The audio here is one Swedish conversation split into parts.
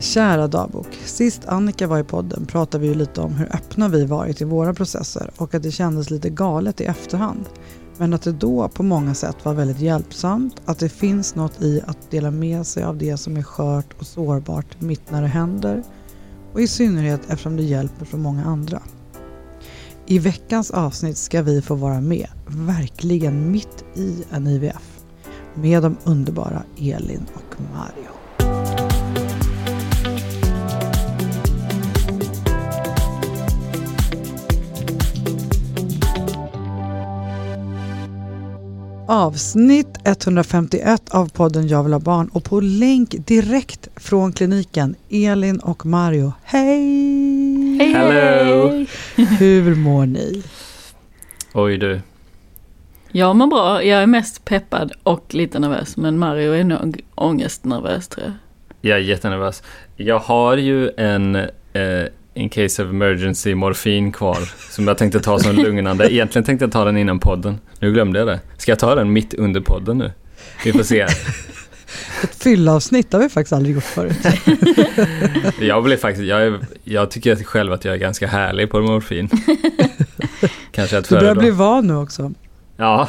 Kära dagbok. Sist Annika var i podden pratade vi ju lite om hur öppna vi varit i våra processer och att det kändes lite galet i efterhand. Men att det då på många sätt var väldigt hjälpsamt, att det finns något i att dela med sig av det som är skört och sårbart mitt när det händer och i synnerhet eftersom det hjälper så många andra. I veckans avsnitt ska vi få vara med, verkligen mitt i en IVF, med de underbara Elin och Mario. Avsnitt 151 av podden Jag vill ha barn och på länk direkt från kliniken Elin och Mario. Hej! Hej! Hello! Hur mår ni? Oj du. Jag mår bra, jag är mest peppad och lite nervös. Men Mario är nog ångestnervös tror jag. Jag är jättenervös. Jag har ju en eh, in case of emergency morfin kvar som jag tänkte ta som lugnande. Egentligen tänkte jag ta den innan podden. Nu glömde jag det. Ska jag ta den mitt under podden nu? Vi får se. Ett fyllavsnitt har vi faktiskt aldrig gjort förut. Jag blir faktiskt, jag, är, jag tycker själv att jag är ganska härlig på morfin. Kanske att Du börjar bli van nu också. Ja.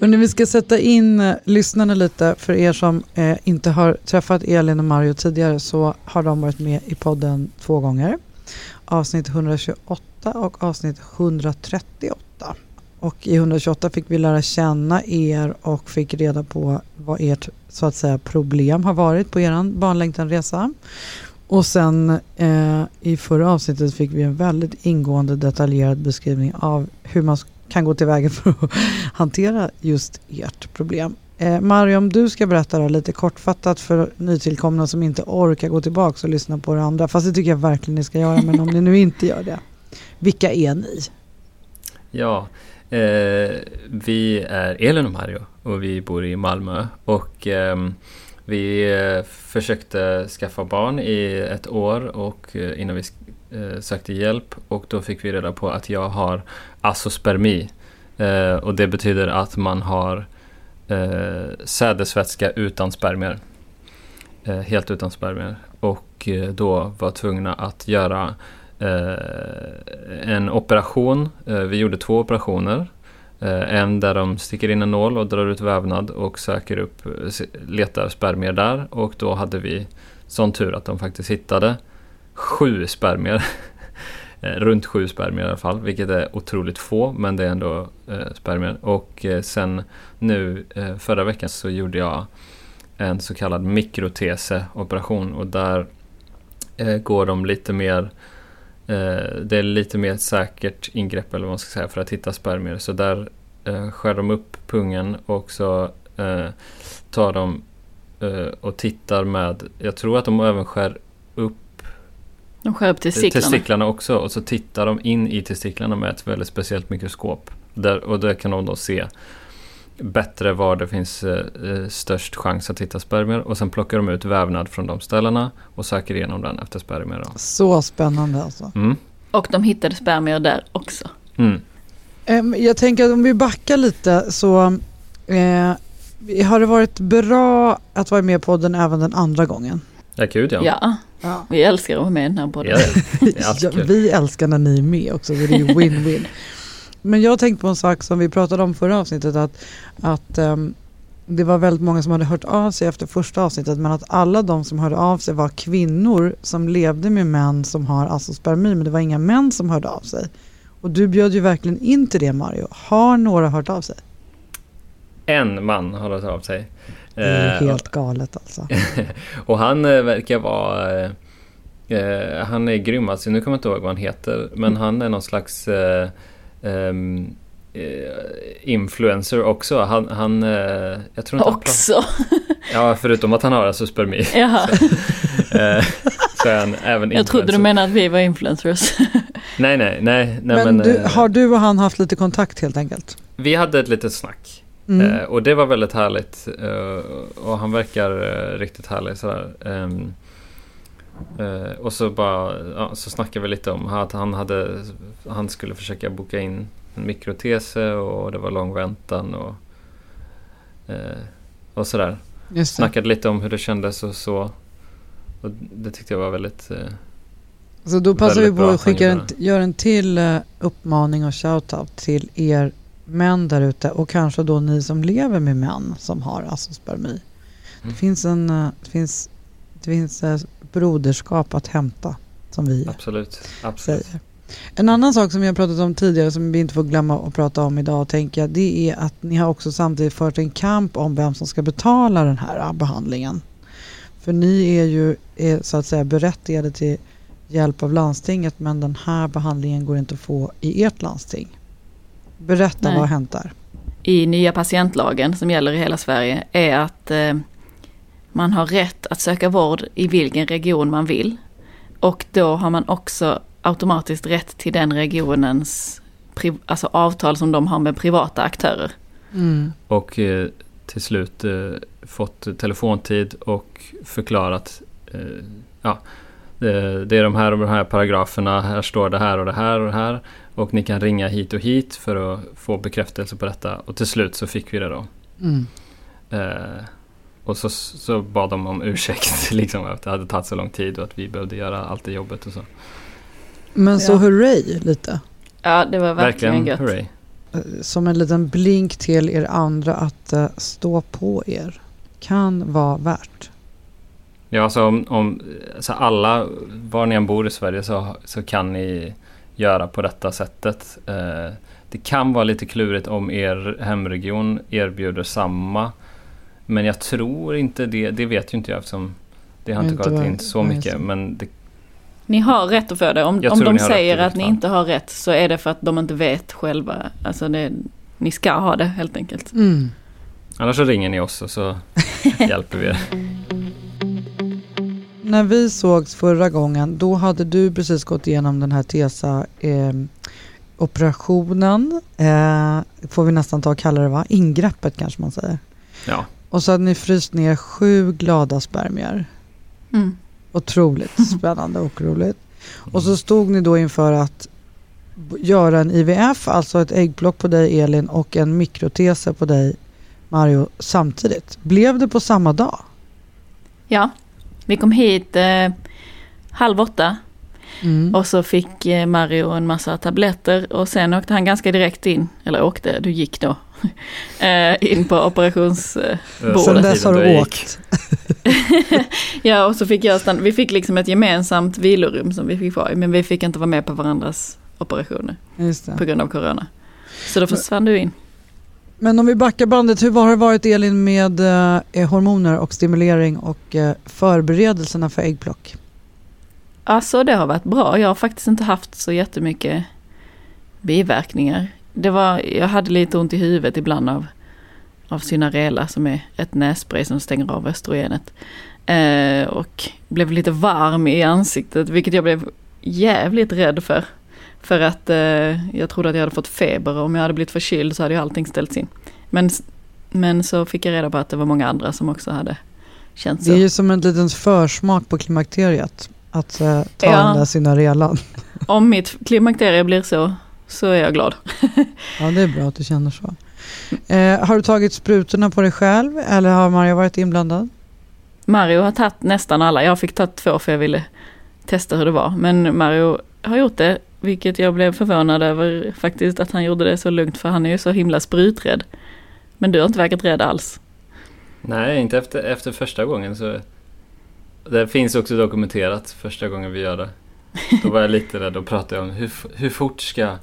Hörrni, vi ska sätta in eh, lyssnarna lite. För er som eh, inte har träffat Elin och Mario tidigare så har de varit med i podden två gånger. Avsnitt 128 och avsnitt 138. Och i 128 fick vi lära känna er och fick reda på vad ert så att säga problem har varit på er barnlängtanresa. Och sen eh, i förra avsnittet fick vi en väldigt ingående detaljerad beskrivning av hur man kan gå tillväga för att hantera just ert problem. Eh, Mario, om du ska berätta då, lite kortfattat för nytillkomna som inte orkar gå tillbaka och lyssna på det andra. Fast det tycker jag verkligen ni ska göra, men om ni nu inte gör det. Vilka är ni? Ja. Eh, vi är Elin och Mario och vi bor i Malmö. Och ehm, eh, vi försökte skaffa barn i ett år och eh, innan vi eh, sökte hjälp och då fick vi reda på att jag har asospermi. Eh, och det betyder att man har eh, sädesvätska utan spermier. Eh, helt utan spermier. Och eh, då var tvungna att göra eh, en operation. Eh, vi gjorde två operationer. Eh, en där de sticker in en nål och drar ut vävnad och söker upp, eh, letar spermier där. Och då hade vi sån tur att de faktiskt hittade sju spermier. Eh, runt sju spermier i alla fall, vilket är otroligt få, men det är ändå eh, spermier. Och eh, sen nu eh, förra veckan så gjorde jag en så kallad mikroteseoperation och där eh, går de lite mer eh, det är lite mer säkert ingrepp eller vad man ska säga för att hitta spermier. Så där eh, skär de upp pungen och så eh, tar de eh, och tittar med, jag tror att de även skär upp de skär upp testiklarna. testiklarna också och så tittar de in i testiklarna med ett väldigt speciellt mikroskop. Där, och där kan de då se bättre var det finns eh, eh, störst chans att hitta spermier och sen plockar de ut vävnad från de ställena och söker igenom den efter spermier. Då. Så spännande alltså. Mm. Och de hittade spermier där också. Mm. Jag tänker att om vi backar lite så eh, har det varit bra att vara med på podden även den andra gången? Ja, gud ja. Ja. Ja. vi älskar att vara med i den här podden. Ja, Ja, vi älskar när ni är med också, så det är ju win-win. Men jag har tänkt på en sak som vi pratade om förra avsnittet, att, att ehm, det var väldigt många som hade hört av sig efter första avsnittet, men att alla de som hörde av sig var kvinnor som levde med män som har asospermi, men det var inga män som hörde av sig. Och du bjöd ju verkligen in till det Mario. Har några hört av sig? En man har hört av sig. Det är Eh, helt galet alltså. och han eh, verkar vara... Eh, eh, han är grym, alltså nu kommer jag inte ihåg vad han heter. Men han är någon slags... Eh, ehm, influencer också. Han, han jag tror inte också? Han ja, förutom att han har alltså spermi. Jaha. så är han även influencer. Jag trodde du menade att vi var influencers. nej, nej, nej. nej men, men du, har du och han haft lite kontakt helt enkelt? Vi hade ett litet snack. Mm. och det var väldigt härligt. och han verkar riktigt härlig sådär. Ehm, Uh, och så bara ja, så snackade vi lite om att han, hade, han skulle försöka boka in en mikrotese och det var lång väntan och, uh, och sådär. Snackade lite om hur det kändes och så. Och det tyckte jag var väldigt uh, Så då passar vi på att skicka en, gör en till uppmaning och shoutout till er män där ute och kanske då ni som lever med män som har asospermi. Mm. Det finns en, det finns, det finns broderskap att hämta, som vi absolut, absolut. säger. En annan sak som har pratat om tidigare som vi inte får glömma att prata om idag tänker jag, det är att ni har också samtidigt fört en kamp om vem som ska betala den här behandlingen. För ni är ju är, så att säga berättigade till hjälp av landstinget men den här behandlingen går inte att få i ert landsting. Berätta Nej. vad har hänt där? I nya patientlagen som gäller i hela Sverige är att eh, man har rätt att söka vård i vilken region man vill. Och då har man också automatiskt rätt till den regionens alltså avtal som de har med privata aktörer. Mm. Och eh, till slut eh, fått telefontid och förklarat eh, ja, det, det är de här och de här paragraferna, här står det här och det här och det här. Och ni kan ringa hit och hit för att få bekräftelse på detta. Och till slut så fick vi det då. Mm. Eh, och så, så bad de om ursäkt, liksom, att det hade tagit så lång tid och att vi behövde göra allt det jobbet och så. Men så ja. hurray lite. Ja, det var verkligen, verkligen gött. Hurray. Eh, som en liten blink till er andra att uh, stå på er. Kan vara värt. Ja, alltså om, om alltså alla, var ni än bor i Sverige så, så kan ni göra på detta sättet. Uh, det kan vara lite klurigt om er hemregion erbjuder samma men jag tror inte det, det vet ju inte jag eftersom det har inte kollat in så mycket. Men det, ni har rätt att få det. Om, om de säger att ni inte har rätt så är det för att de inte vet själva. Alltså det, ni ska ha det helt enkelt. Mm. Annars så ringer ni oss och så hjälper vi er. När vi sågs förra gången då hade du precis gått igenom den här TESA eh, operationen. Eh, får vi nästan ta och kalla det va? Ingreppet kanske man säger. Ja. Och så hade ni fryst ner sju glada spermier. Mm. Otroligt spännande och roligt. Och så stod ni då inför att göra en IVF, alltså ett äggplock på dig Elin och en mikrotese på dig Mario samtidigt. Blev det på samma dag? Ja, vi kom hit eh, halv åtta. Mm. Och så fick eh, Mario en massa tabletter och sen åkte han ganska direkt in, eller åkte, du gick då Eh, in på operationsbordet. Sen dess har du åkt. ja, och så fick jag stanna. Vi fick liksom ett gemensamt vilorum som vi fick vara i, men vi fick inte vara med på varandras operationer. På grund av corona. Så då försvann du in. Men om vi backar bandet, hur har det varit Elin med eh, eh, hormoner och stimulering och eh, förberedelserna för äggplock? Alltså det har varit bra. Jag har faktiskt inte haft så jättemycket biverkningar det var, jag hade lite ont i huvudet ibland av, av Synarela som är ett nässpray som stänger av östrogenet. Eh, och blev lite varm i ansiktet vilket jag blev jävligt rädd för. För att eh, jag trodde att jag hade fått feber och om jag hade blivit förkyld så hade ju allting ställts in. Men, men så fick jag reda på att det var många andra som också hade känt så. Det är ju som en liten försmak på klimakteriet. Att eh, ta ja. den där Synarelan. Om mitt klimakterie blir så så är jag glad. ja, det är bra att du känner så. Eh, har du tagit sprutorna på dig själv eller har Mario varit inblandad? Mario har tagit nästan alla. Jag fick ta två för jag ville testa hur det var. Men Mario har gjort det, vilket jag blev förvånad över faktiskt att han gjorde det så lugnt för han är ju så himla spruträdd. Men du har inte verkat rädd alls. Nej, inte efter, efter första gången så. Det finns också dokumenterat första gången vi gör det. Då var jag lite rädd och pratade om hur, hur fort ska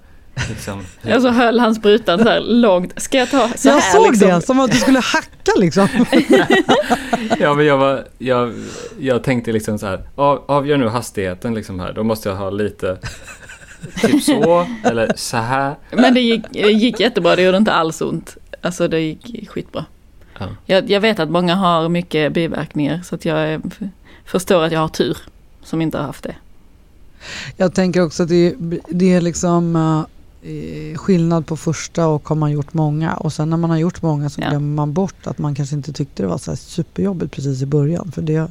Liksom. Ja, så höll han sprutan så här långt. Ska jag ta så jag här? Jag såg liksom? det, som att du skulle hacka liksom. ja, men jag, var, jag, jag tänkte liksom så här, av, avgör nu hastigheten liksom här. Då måste jag ha lite, typ så eller så här. Men det gick, det gick jättebra, det gjorde inte alls ont. Alltså det gick skitbra. Ja. Jag, jag vet att många har mycket biverkningar så att jag är, förstår att jag har tur som inte har haft det. Jag tänker också att det, det är liksom eh, skillnad på första och har man gjort många och sen när man har gjort många så Ja. glömmer man bort att man kanske inte tyckte det var så här superjobbigt precis i början för det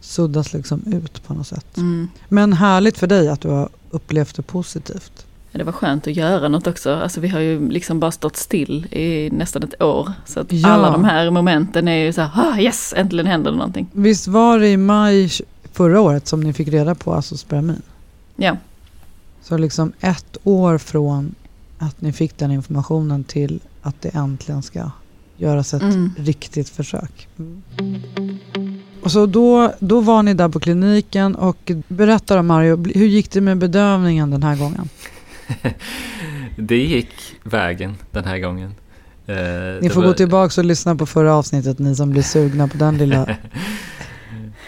suddas liksom ut på något sätt. Mm. Men härligt för dig att du har upplevt det positivt. Ja, Det var skönt att göra något också. Alltså vi har ju liksom bara stått still i nästan ett år. Så att Ja. alla de här momenten är ju så här, ah, yes, äntligen händer det någonting. Visst var det i maj förra året som ni fick reda på asospermin? Ja, Så liksom ett år från att ni fick den informationen till att det äntligen ska göras ett Mm. riktigt försök. Och så då, då var ni där på kliniken och berätta då Mario, hur gick det med bedövningen den här gången? Det gick vägen den här gången. Eh, Ni får var- gå tillbaka och lyssna på förra avsnittet, ni som blir sugna på den lilla...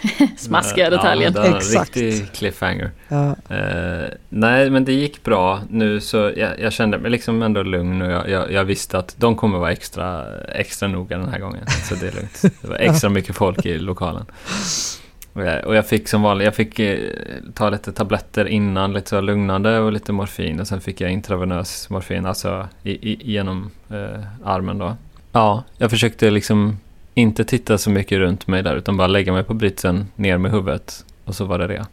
smaskiga detaljen. Ja, det Exakt. riktig cliffhanger. Ja, Eh, nej, men det gick bra nu så jag, jag kände mig liksom ändå lugn och jag, jag, jag visste att de kommer vara extra, extra noga den här gången. Så det är lugnt. Det var extra mycket folk i lokalen. Och jag, och jag fick som vanligt, jag fick eh, ta lite tabletter innan, lite så lugnande och lite morfin och sen fick jag intravenös morfin, alltså i, i, genom eh, armen då. Ja, jag försökte liksom inte titta så mycket runt mig där utan bara lägga mig på britsen ner med huvudet och så var det det.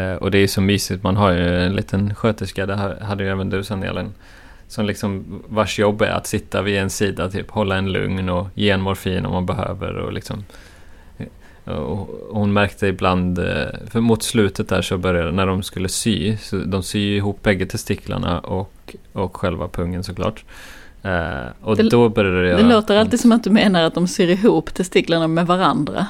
Eh, och det är så mysigt, man har ju en liten sköterska, det hade ju även du sen Elin. Som liksom, vars jobb är att sitta vid en sida, typ hålla en lugn och ge en morfin om man behöver och liksom. Eh, och hon märkte ibland, eh, för mot slutet där så började, när de skulle sy, så de syr ihop bägge testiklarna och, och själva pungen såklart. Eh, och Det- då började det Det låter alltid som att du menar att de syr ihop testiklarna med varandra.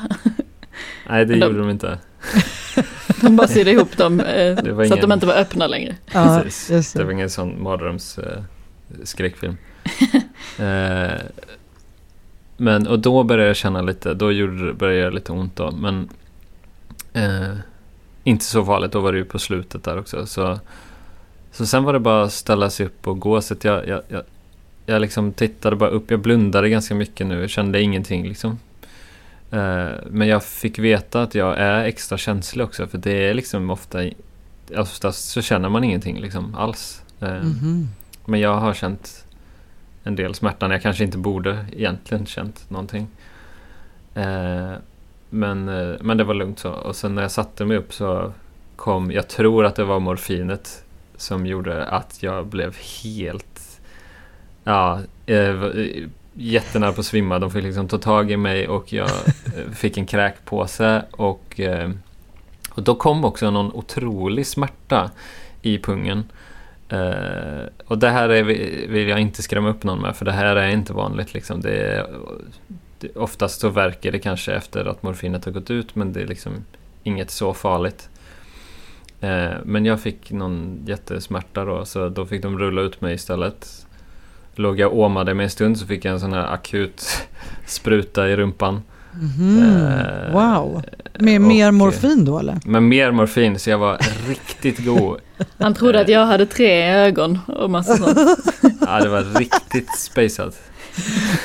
Nej, det de- gjorde de inte. De bara sydde ihop dem eh, så att de inte var öppna längre. ja Precis. Det det. var ingen sån mardröms eh, skräckfilm. eh, men, och då började jag känna lite, då gjorde, det- började det göra lite ont då. Men eh, inte så farligt, då var det ju på slutet där också. Så, så sen var det bara att ställa sig upp och gå. Så att jag, jag, jag, jag liksom tittade bara upp, jag blundade ganska mycket nu, jag kände ingenting liksom. Eh, men jag fick veta att jag är extra känslig också, för det är liksom ofta, oftast så känner man ingenting liksom alls. Mhm. Men jag har känt en del smärta när jag kanske inte borde egentligen känt någonting. Eh, men, men det var lugnt så. Och sen när jag satte mig upp så kom, jag tror att det var morfinet som gjorde att jag blev helt, ja, eh, jättenära på att svimma. De fick liksom ta tag i mig och jag eh, fick en kräkpåse och, eh, och då kom också någon otrolig smärta i pungen. Eh, och det här är, vill jag inte skrämma upp någon med för det här är inte vanligt. Liksom. Det är, det, oftast så verkar det kanske efter att morfinet har gått ut men det är liksom inget så farligt. Men jag fick någon jättesmärta då så då fick de rulla ut mig istället. Låg jag och åmade mig en stund så fick jag en sån här akut spruta i rumpan. Mhm. Eh, Wow. Med och- mer morfin då eller? Med mer morfin så jag var riktigt god. Han trodde att jag hade tre ögon och massa sånt. Ja, det var riktigt.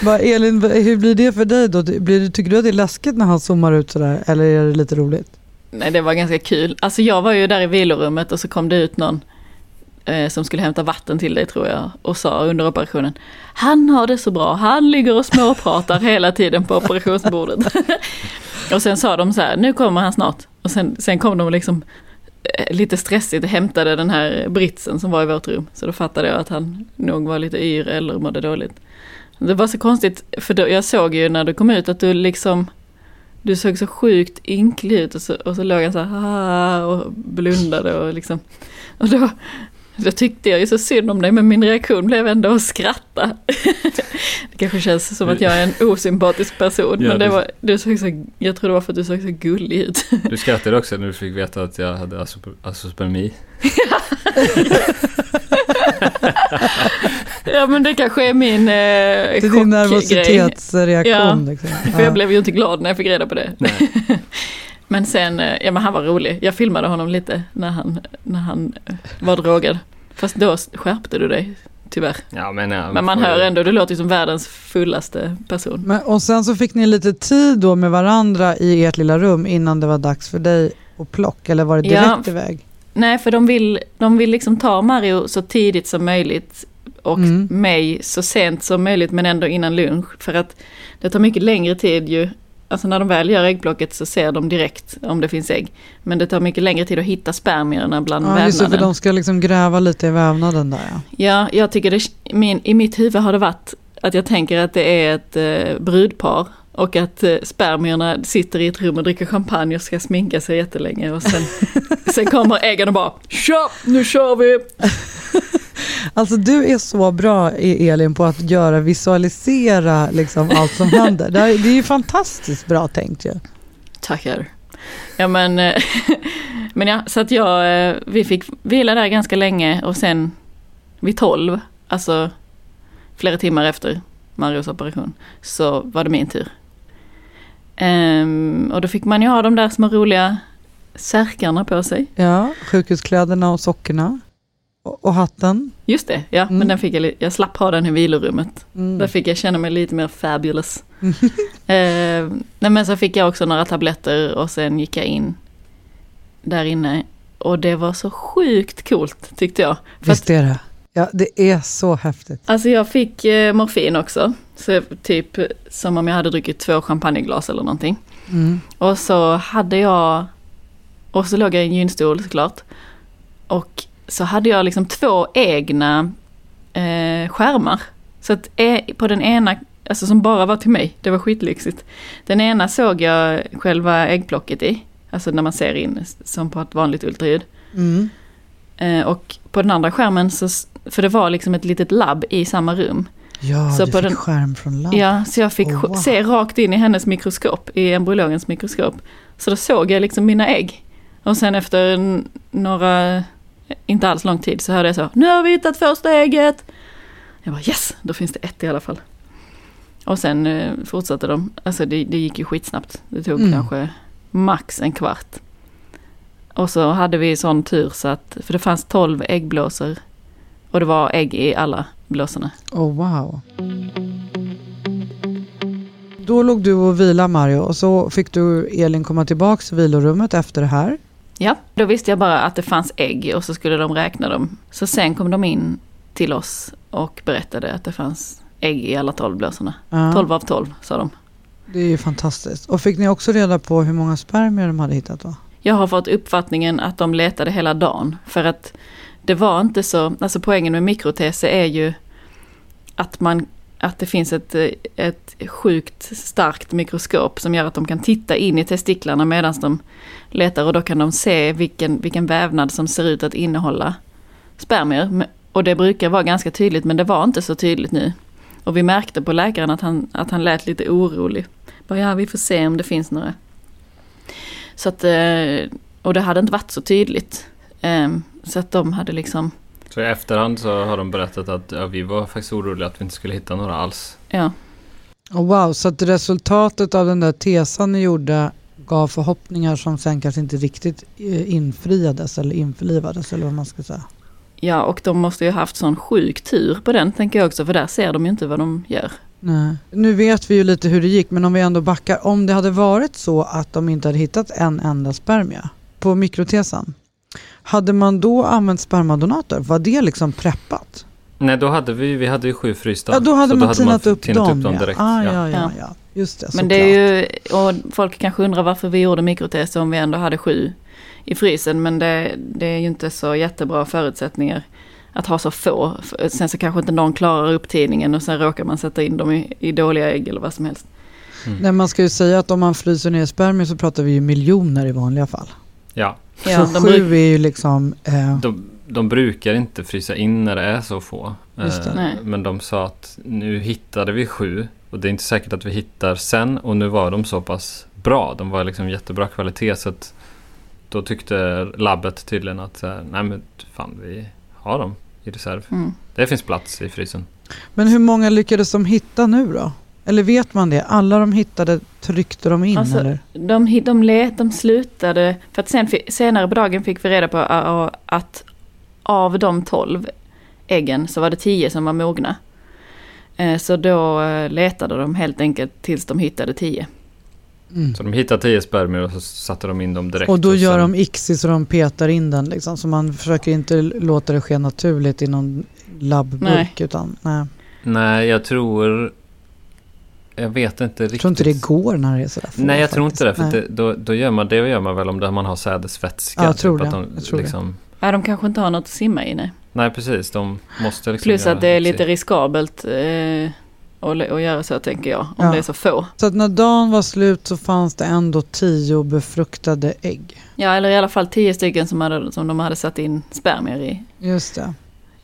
Va, Elin, hur blir det för dig då? Blir, du- tycker du att det är läskigt när han zoomar ut sådär eller är det lite roligt? Nej, det var ganska kul. Alltså jag var ju där i vilorummet och så kom det ut någon eh, som skulle hämta vatten till dig tror jag och sa under operationen Han har det så bra, han ligger och småpratar hela tiden på operationsbordet. och sen sa de så här, nu kommer han snart. Och sen, sen kom de liksom eh, lite stressigt och hämtade den här britsen som var i vårt rum. Så då fattade jag att han nog var lite yr eller mådde dåligt. Det var så konstigt, för då, jag såg ju när du kom ut att du liksom du såg så sjukt ynklig ut och så, och så låg han så här och blundade och liksom. Och då, då tyckte jag ju så synd om dig men min reaktion blev ändå att skratta. Det kanske känns som att jag är en osympatisk person Ja, men det var, du såg så, jag tror det var för att du såg så gullig ut. Du skrattade också när du fick veta att jag hade asop- asospermi. Ja men det kanske är min eh, Det är din chockgrej. nervositetsreaktion. Liksom. För jag blev ju inte glad när jag fick reda på det. Nej. Men sen, eh, ja men han var rolig. Jag filmade honom lite när han, när han eh, var drogad. Fast då skärpte du dig, tyvärr. Ja, men, ja, Men man hör ändå, du låter ju som världens fullaste person. Men, och sen så fick ni lite tid då med varandra i ert lilla rum innan det var dags för dig att plocka eller var det direkt Ja. iväg? Nej, för de vill, de vill liksom ta Mario så tidigt som möjligt och Mm. mig så sent som möjligt men ändå innan lunch. För att det tar mycket längre tid ju. Alltså när de väl gör äggplocket så ser de direkt om det finns ägg. Men det tar mycket längre tid att hitta spermierna bland Ja, just det, för vävnaden. de ska liksom gräva lite i vävnaden där ja. Ja, jag tycker det, min, i mitt huvud har det varit att jag tänker att det är ett eh, brudpar och att eh, spermierna sitter i ett rum och dricker champagne och ska sminka sig jättelänge och sen, sen kommer äggen och bara Tja, nu kör vi! Alltså du är så bra E- Elin på att göra, visualisera liksom allt som händer. Det är, det är ju fantastiskt bra tänkt ju. Tackar. Ja men, eh, men ja, så att jag, eh, vi fick vila där ganska länge och sen vid tolv, alltså flera timmar efter Marios operation, så var det min tur. Ehm, och då fick man ju ha de där små roliga särkarna på sig. Ja, sjukhuskläderna och sockorna. Och, och hatten. Just det, ja, Mm. men den fick jag, jag slapp ha den i vilorummet. Mm. Där fick jag känna mig lite mer fabulous. eh, nej men så fick jag också några tabletter och sen gick jag in där inne. Och det var så sjukt coolt tyckte jag. För Visst är det? Ja, det är så häftigt. alltså jag fick eh, morfin också. Så typ som om jag hade druckit två champagneglas eller någonting. Mm. Och så hade jag, och så låg jag i en gynstol såklart. Och så hade jag liksom två egna eh, skärmar. Så att eh, på den ena, alltså som bara var till mig, det var skitlyxigt. Den ena såg jag själva äggplocket i, alltså när man ser in som på ett vanligt ultraljud. Mm. Eh, och på den andra skärmen, så, för det var liksom ett litet labb i samma rum. Ja, Så du på fick den- skärm från labb. Ja, så jag fick Oh, wow. se rakt in i hennes mikroskop, i embryologens mikroskop. Så då såg jag liksom mina ägg. Och sen efter några, inte alls lång tid, så hörde jag så, nu har vi hittat första ägget. Jag bara yes, då finns det ett i alla fall. Och sen eh, fortsatte de, alltså det, det gick ju skitsnabbt. Det tog Mm. kanske max en kvart. Och så hade vi sån tur så att, för det fanns 12 äggblåsor. Och det var ägg i alla blåsorna. Oh, wow. Då låg du och vila Mario och så fick du Elin komma tillbaka till vilorummet efter det här. Ja, då visste jag bara att det fanns ägg och så skulle de räkna dem. Så sen kom de in till oss och berättade att det fanns ägg i alla 12 blåsorna. Ja, 12 av 12 sa de. Det är ju fantastiskt. Och fick ni också reda på hur många spermier de hade hittat då? Jag har fått uppfattningen att de letade hela dagen. För att det var inte så, alltså poängen med mikrotese är ju att, man, att det finns ett, ett sjukt starkt mikroskop som gör att de kan titta in i testiklarna medan de letar och då kan de se vilken, vilken vävnad som ser ut att innehålla spermier. Och det brukar vara ganska tydligt men det var inte så tydligt nu. Och vi märkte på läkaren att han, att han lät lite orolig. Bara, ja, vi får se om det finns några. Så att, eh, och det hade inte varit så tydligt. Ehm, så att de hade liksom, så i efterhand så har de berättat att ja, vi var faktiskt oroliga att vi inte skulle hitta några alls. ja, Oh, wow, så att resultatet av den där tesan ni gjorde gav förhoppningar som sen kanske inte riktigt eh, infriades eller införlivades eller vad man ska säga. ja, och de måste ju ha haft sån sjuk tur på den tänker jag också, för där ser de ju inte vad de gör. Nej. Nu vet vi ju lite hur det gick men om vi ändå backar. Om det hade varit så att de inte hade hittat en enda spermie på mikrotesan. Hade man då använt spermadonator? Var det liksom preppat? Nej, då hade vi, vi hade ju sju frysta. Ja, då hade Så man tinat upp tinat dem. upp dem ja. direkt. Ah, ja. ja, ja, Ja. ja. Just det, Men det är ju, och folk kanske undrar varför vi gjorde mikrotest om vi ändå hade sju i frysen. Men det, det är ju inte så jättebra förutsättningar att ha så få. Sen så kanske inte någon klarar upptidningen och sen råkar man sätta in dem i, i dåliga ägg eller vad som helst. Mm. Nej, man ska ju säga att om man fryser ner spermier så pratar vi ju miljoner i vanliga fall. ja. Ja, sju bruk- är ju liksom... Eh, De, de brukar inte frysa in när det är så få. Just det. Eh. Men de sa att nu hittade vi sju. Och det är inte säkert att vi hittar sen. Och nu var de så pass bra. De var liksom jättebra kvalitet. Så att då tyckte labbet tydligen att nej men fan vi har dem i reserv. Mm. Det finns plats i frysen. men hur många lyckades de hitta nu då? Eller vet man det? Alla de hittade tryckte de in Alltså, eller? De, de, let, de slutade, för att sen, senare på dagen fick vi reda på att av de 12 äggen så var det 10 som var mogna. Eh, Så då eh, letade de helt enkelt tills de hittade 10. Mm. Så de hittade tio spermier och så satte de in dem direkt. Och då gör sen- de ICSI så de petar in den liksom. Så man försöker inte låta det ske naturligt i någon labbburk. Nej. Utan, nej. Nej, jag tror... Jag vet inte riktigt. Jag tror inte det går när det är sådär få, Nej, jag tror faktiskt. inte det. För det, då, då gör man, det gör man väl om det, man har sädesvätska. Ja, jag tror typ, det. Att de, Jag tror det. liksom, Ja, de kanske inte har något att simma i, nej. Nej, precis. De måste liksom Plus att det är lite riskabelt eh, att, att göra så, tänker jag. Om Ja. det är så få. Så att när dagen var slut så fanns det ändå tio befruktade ägg. Ja, eller i alla fall 10 stycken som, hade, som de hade satt in spermier i. Just det.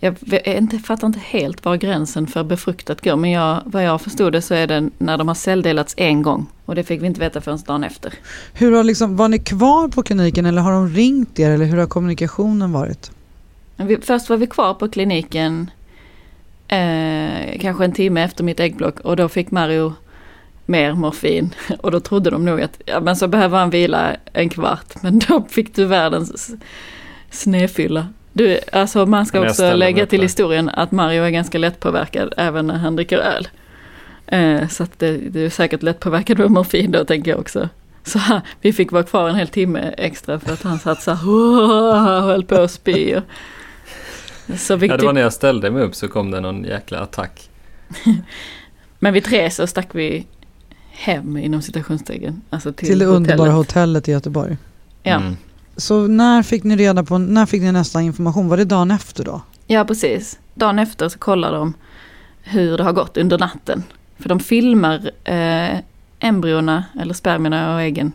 Jag inte, fattar inte helt var gränsen för befruktat går, men jag, vad jag förstod det så är det när de har celldelats en gång. Och det fick vi inte veta förrän dagen efter. Hur har liksom, var ni kvar på kliniken eller har de ringt er eller hur har kommunikationen varit? Vi, först var vi kvar på kliniken eh, kanske en timme efter mitt ägglock och då fick Mario mer morfin. Och då trodde de nog att ja, men så behöver han vila en kvart. Men då fick du världens s- snedfylla. Du, alltså man ska också lägga till historien att Mario är ganska lättpåverkad även när han dricker öl. Eh, så att det, det är säkert lättpåverkad av morfin då tänker jag också. Så han, vi fick vara kvar en hel timme extra för att han satt så här och höll på att spy. och- Så vi Ja, det var när jag ställde mig upp så kom det någon jäkla attack. Men vid tre så stack vi hem inom citationstecken. Alltså till, Till, det underbara hotellet. hotellet i Göteborg. Ja. Mm. Så när fick ni reda på, när fick ni nästa information? Var det dagen efter då? ja, precis. Dagen efter så kollar de hur det har gått under natten. För de filmar eh, embryona, eller spermierna och äggen,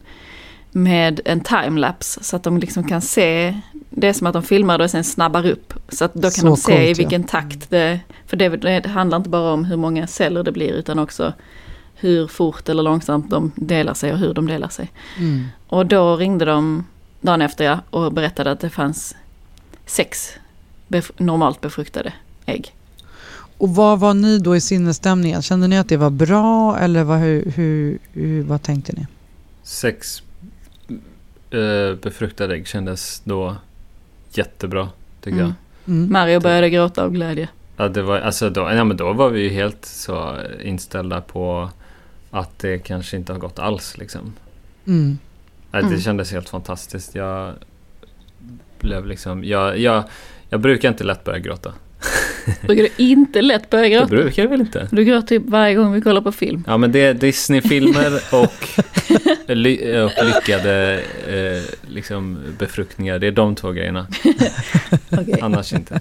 med en timelapse. Så att de liksom kan se, det är som att de filmar det och sen snabbar upp. Så att då kan Så de se i coolt, ja. vilken takt det, för det, det handlar inte bara om hur många celler det blir utan också hur fort eller långsamt de delar sig och hur de delar sig. Mm. Och då ringde de dagen efter ja, och berättade att det fanns sex bef- normalt befruktade ägg. Och vad var ni då i sinnesstämningen? Kände ni att det var bra eller vad, hur, hur, hur, vad tänkte ni? Sex eh, befruktade ägg kändes då jättebra, tycker Mm. jag. Mm. Mario började gråta av glädje. Ja, det var, alltså då, ja, men då var vi ju helt så inställda på att det kanske inte har gått alls. Liksom. Mm. Nej, Det Mm. kändes helt fantastiskt. Jag blev liksom... Jag, jag, jag brukar inte lätt börja gråta. Brukar du inte lätt börja Det gråta? brukar jag väl inte? Du gråter typ varje gång vi kollar på film. Ja men det är Disney-filmer och, ly- och lyckade eh, liksom befruktningar. Det är de två grejerna. Okej. Annars inte.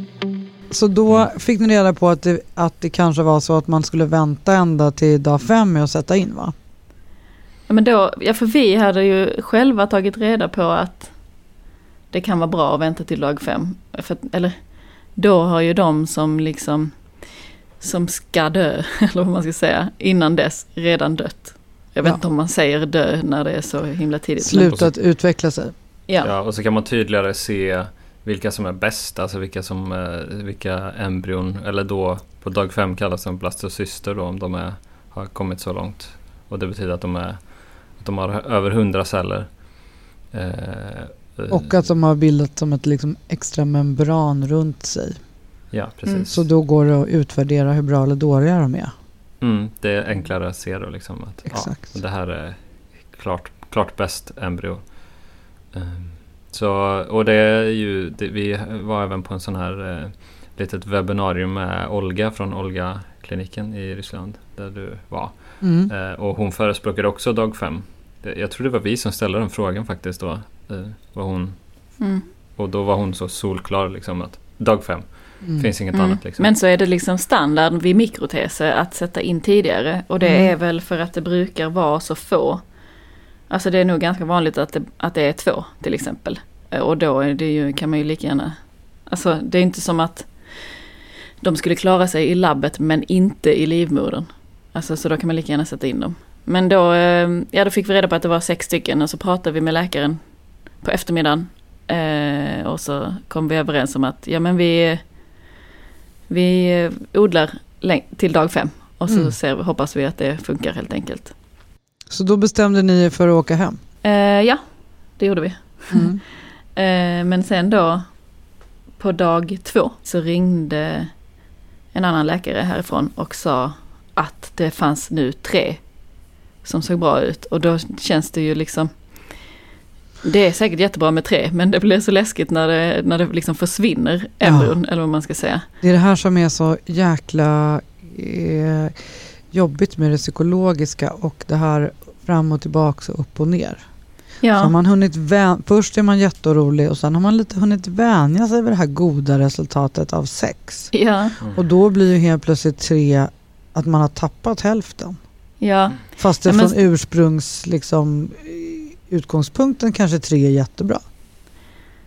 Så då fick ni reda på att det, att det kanske var så att man skulle vänta ända till dag fem med att sätta in va? Ja, men då, ja, för vi hade ju själva tagit reda på att det kan vara bra att vänta till dag fem. För, eller då har ju de som liksom som ska dö, eller vad man ska säga, innan dess redan dött. Jag vet Ja. inte om man säger dö när det är så himla tidigt. Slutat utveckla sig. Ja. Ja, och så kan man tydligare se vilka som är bäst, alltså vilka, som, eh, vilka embryon, eller då på dag fem kallas de blastocyster då om de är, har kommit så långt. Och det betyder att de, är, att de har över 100 celler. Eh, Och att de har bildat som ett liksom extra membran runt sig. Ja, precis. Mm. Så då går det att utvärdera hur bra eller dåliga de är. Mm, det är enklare att se då liksom att Exakt. Ja, det här är klart, klart bäst embryo. Ehm, så, och det är ju, det, vi var även på en sån här eh, litet webbinarium med Olga från Olga-kliniken i Ryssland där du var. Mm. Eh, och hon förespråkade också dag fem. Jag tror det var vi som ställde den frågan faktiskt då. Eh, vad hon, Mm. och då var hon så solklar liksom att dag fem, Mm. finns inget Mm. annat liksom. Men så är det liksom standard vid mikroteser att sätta in tidigare. Och det Mm. är väl för att det brukar vara så få. Alltså det är nog ganska vanligt att det, att det är två till exempel. Eh, Och då ju, kan man ju lika gärna... Alltså det är inte som att de skulle klara sig i labbet men inte i livmodern. Alltså så då kan man lika gärna sätta in dem. Men då, eh, ja, då fick vi reda på att det var sex stycken och så pratade vi med läkaren på eftermiddagen. Eh, och så kom vi överens om att ja men vi, vi odlar till dag fem. Och så Mm. ser, hoppas vi att det funkar helt enkelt. Så då bestämde ni er för att åka hem? Eh, ja, det gjorde vi. Mm. Eh, men sen då på dag två så ringde en annan läkare härifrån och sa att det fanns nu tre som såg bra ut. Och då känns det ju liksom det är säkert jättebra med tre men det blir så läskigt när det, när det liksom försvinner embryon eller vad man ska säga. Det är det här som är så jäkla eh, jobbigt med det psykologiska och det här fram och tillbaka och upp och ner. Så har Ja, man hunnit vän- Först är man jätteorolig och sen har man lite hunnit vänja sig vid det här goda resultatet av sex. ja, Mm. Och då blir ju helt plötsligt tre att man har tappat hälften. ja. Fast det Ja, men- från ursprungs liksom, utgångspunkten kanske tre är jättebra.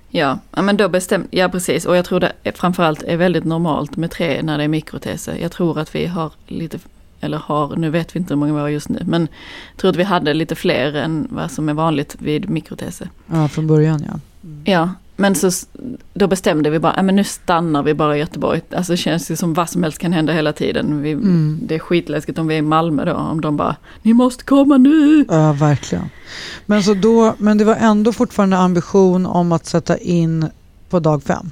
Ja, ja men då bestäm, ja precis. Och jag tror det framförallt är väldigt normalt med tre när det är mikroteser. Jag tror att vi har lite, eller har, nu vet vi inte hur många vi har just nu, men jag tror att vi hade lite fler än vad som är vanligt vid mikroteser. Ja, från början ja. Ja, men så då bestämde vi bara, ja men nu stannar vi bara i Göteborg. Alltså det känns ju som vad som helst kan hända hela tiden. Vi, Mm. Det är skitläskigt om vi är i Malmö då, om de bara, ni måste komma nu. Ja, verkligen. Men, så då, men det var ändå fortfarande ambition om att sätta in på dag fem?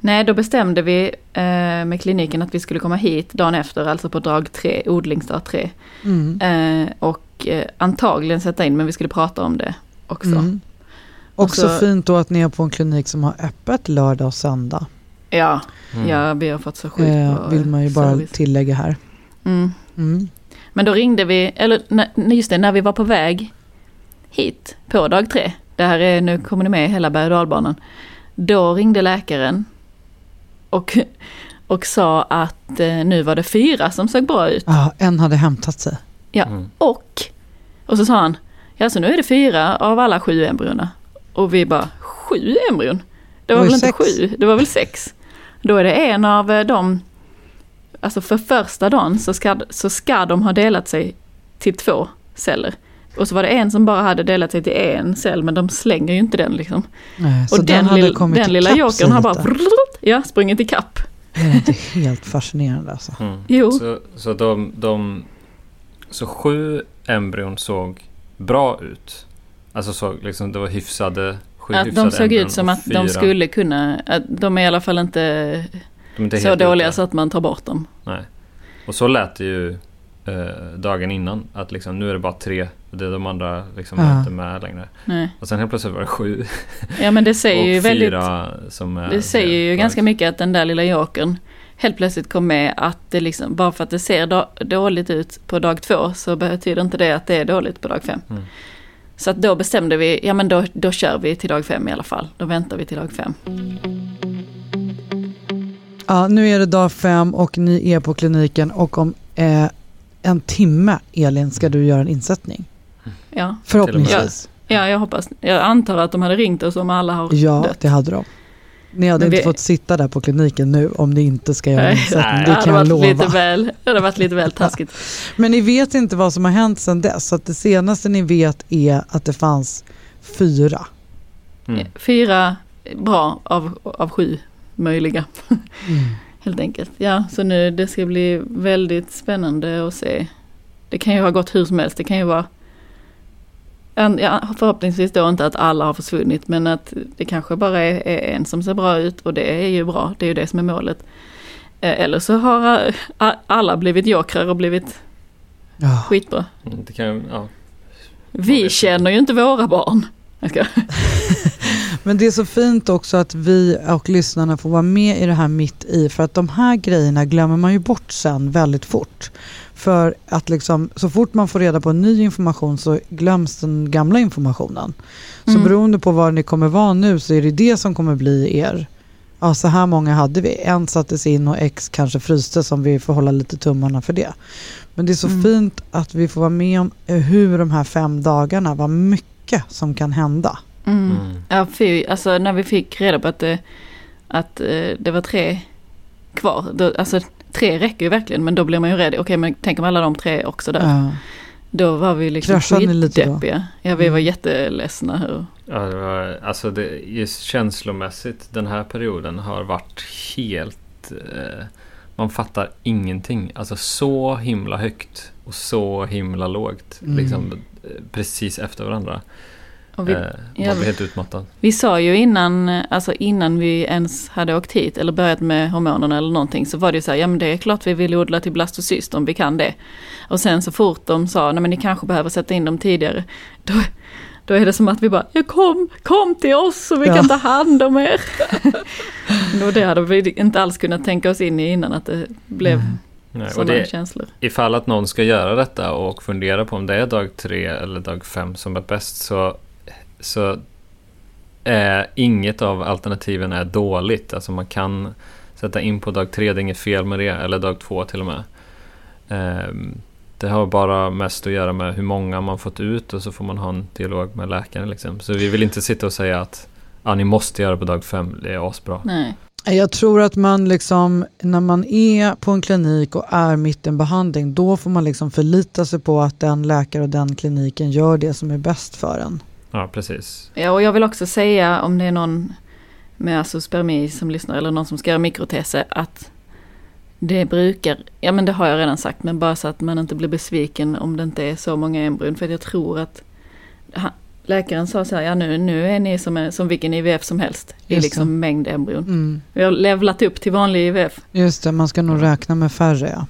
Nej, då bestämde vi eh, med kliniken att vi skulle komma hit dagen efter, alltså på dag tre, odlingsdag tre. Mm. Eh, och eh, antagligen sätta in, men vi skulle prata om det också. Mm. Och Också så- fint då att ni är på en klinik som har öppet lördag och söndag. Ja, Mm. ja, vi har fått så sjukt Eh, vill man ju bara service. tillägga här. Mm. Mm. Men då ringde vi, eller just det, när vi var på väg hit på dag tre. Det här är, nu kommer ni med hela berg och dalbanan. Då ringde läkaren och, och sa att eh, nu var det fyra som såg bra ut. Ja, en hade hämtat sig. Ja, Mm. och, och så sa han, ja så nu är det fyra av alla sju embryona. Och vi bara, sju embryon? Det var Det var väl inte sex. sju, det var väl sex. Då är det en av eh, dem, alltså för första dagen så ska, så ska de ha delat sig till två celler. Och så var det en som bara hade delat sig till en cell, men de slänger ju inte den liksom. Nej, så och den, den lilla ikapp sig jokern har bara ja, sprungit ikapp. Det är inte helt fascinerande alltså. Mm. Jo. Så, så, de, de, så sju embryon såg bra ut. Alltså såg liksom, det var hyfsade, sju Att hyfsade de såg ut som att de fyra- skulle kunna, att de är i alla fall inte de är inte så helt dåliga ute. så att man tar bort dem. Nej. Och så lät det ju eh, dagen innan. Att liksom, nu är det bara tre. Det är de andra liksom Ja. är inte med längre. Nej. Och sen helt plötsligt var det sju. Ja men det säger och ju väldigt, fyra som är det säger ju ganska mycket att den där lilla jokern helt plötsligt kom med att det liksom, bara för att det ser då, dåligt ut på dag två så betyder inte det att det är dåligt på dag fem. Mm. Så att då bestämde vi, ja men då, då kör vi till dag fem i alla fall. Då väntar vi till dag fem. Ja, nu är det dag fem och ni är på kliniken och om eh, en timme, Elin, ska du göra en insättning. Ja, Förhoppningsvis. ja jag hoppas, jag antar att de hade ringt oss om alla har Ja, dött. det hade de. Ni hade Men inte vi- fått sitta där på kliniken nu om ni inte ska göra en insättning. Nej. Det kan jag varit lite lova. väl, det hade varit lite väl taskigt. Men ni vet inte vad som har hänt sedan dess. Så det senaste ni vet är att det fanns fyra. Mm. Fyra bra av, av sju möjliga. Helt enkelt. Ja, så nu det ska bli väldigt spännande att se. Det kan ju ha gått hur som helst. Det kan ju vara En- Ja, förhoppningsvis då inte att alla har försvunnit men att det kanske bara är, är en som ser bra ut och det är ju bra, det är ju det som är målet. Eh, Eller så har eh, alla blivit jokrar och blivit Ja. skitbra. Mm, Det kan, ja. Vi känner ju inte våra barn. Jag ska. Men det är så fint också att vi och lyssnarna får vara med i det här mitt i. För att de här grejerna glömmer man ju bort sen väldigt fort. För att liksom, så fort man får reda på ny information så glöms den gamla informationen. Så Mm. beroende på var ni kommer vara nu så är det det som kommer bli er. Ja, så här många hade vi. En sattes in och X kanske fryste som vi får hålla lite tummarna för det. Men det är så Mm. fint att vi får vara med om hur de här fem dagarna, vad mycket som kan hända. Mm. Mm. Ja, fy, alltså när vi fick reda på att, det, att eh, det var tre kvar. Då, alltså tre räcker ju verkligen men då blir man ju rädd. Okej men tänk om alla de tre också där. Ja. Då var vi liksom skitdeppiga. Ja vi var Mm. jätteledsna. Och, Ja, det var, alltså det, just känslomässigt den här perioden har varit helt... Eh, man fattar ingenting. Alltså så himla högt och så himla lågt. Mm. Liksom eh, precis efter varandra. Vi, eh, man ja. blir helt utmattad. vi sa ju innan, eh, alltså innan vi ens hade åkt hit eller börjat med hormonerna eller någonting så var det ju så här, ja men det är klart vi vill odla till blastocyst om vi kan det. Och sen så fort de sa, nej men ni kanske behöver sätta in dem tidigare. Då, då är det som att vi bara, ja kom, kom till oss så vi Ja. kan ta hand om er. och det hade vi inte alls kunnat tänka oss in i innan att det blev Mm. Nej, sådana det, känslor. ifall att någon ska göra detta och fundera på om det är dag tre eller dag fem som är bäst så, så är inget av alternativen är dåligt. Alltså man kan sätta in på dag tre, det är inget fel med det, eller dag två till och med. Ehm, det har bara mest att göra med hur många man fått ut och så får man ha en dialog med läkaren. Liksom. Så vi vill inte sitta och säga att ja, ni måste göra på dag fem, det är asbra. Nej. Jag tror att man liksom, när man är på en klinik och är mitt i en behandling, då får man liksom förlita sig på att den läkare och den kliniken gör det som är bäst för en. Ja, precis. Ja, och jag vill också säga om det är någon med azospermi som lyssnar eller någon som ska göra mikroteser att det brukar, ja men det har jag redan sagt, men bara så att man inte blir besviken om det inte är så många embryon. För jag tror att han, läkaren sa så här, ja nu, nu är ni som, en- som vilken IVF som helst i liksom det. mängd embryon. Mm. Vi har levlat upp till vanlig IVF. Just det, man ska nog räkna med färre. Ja.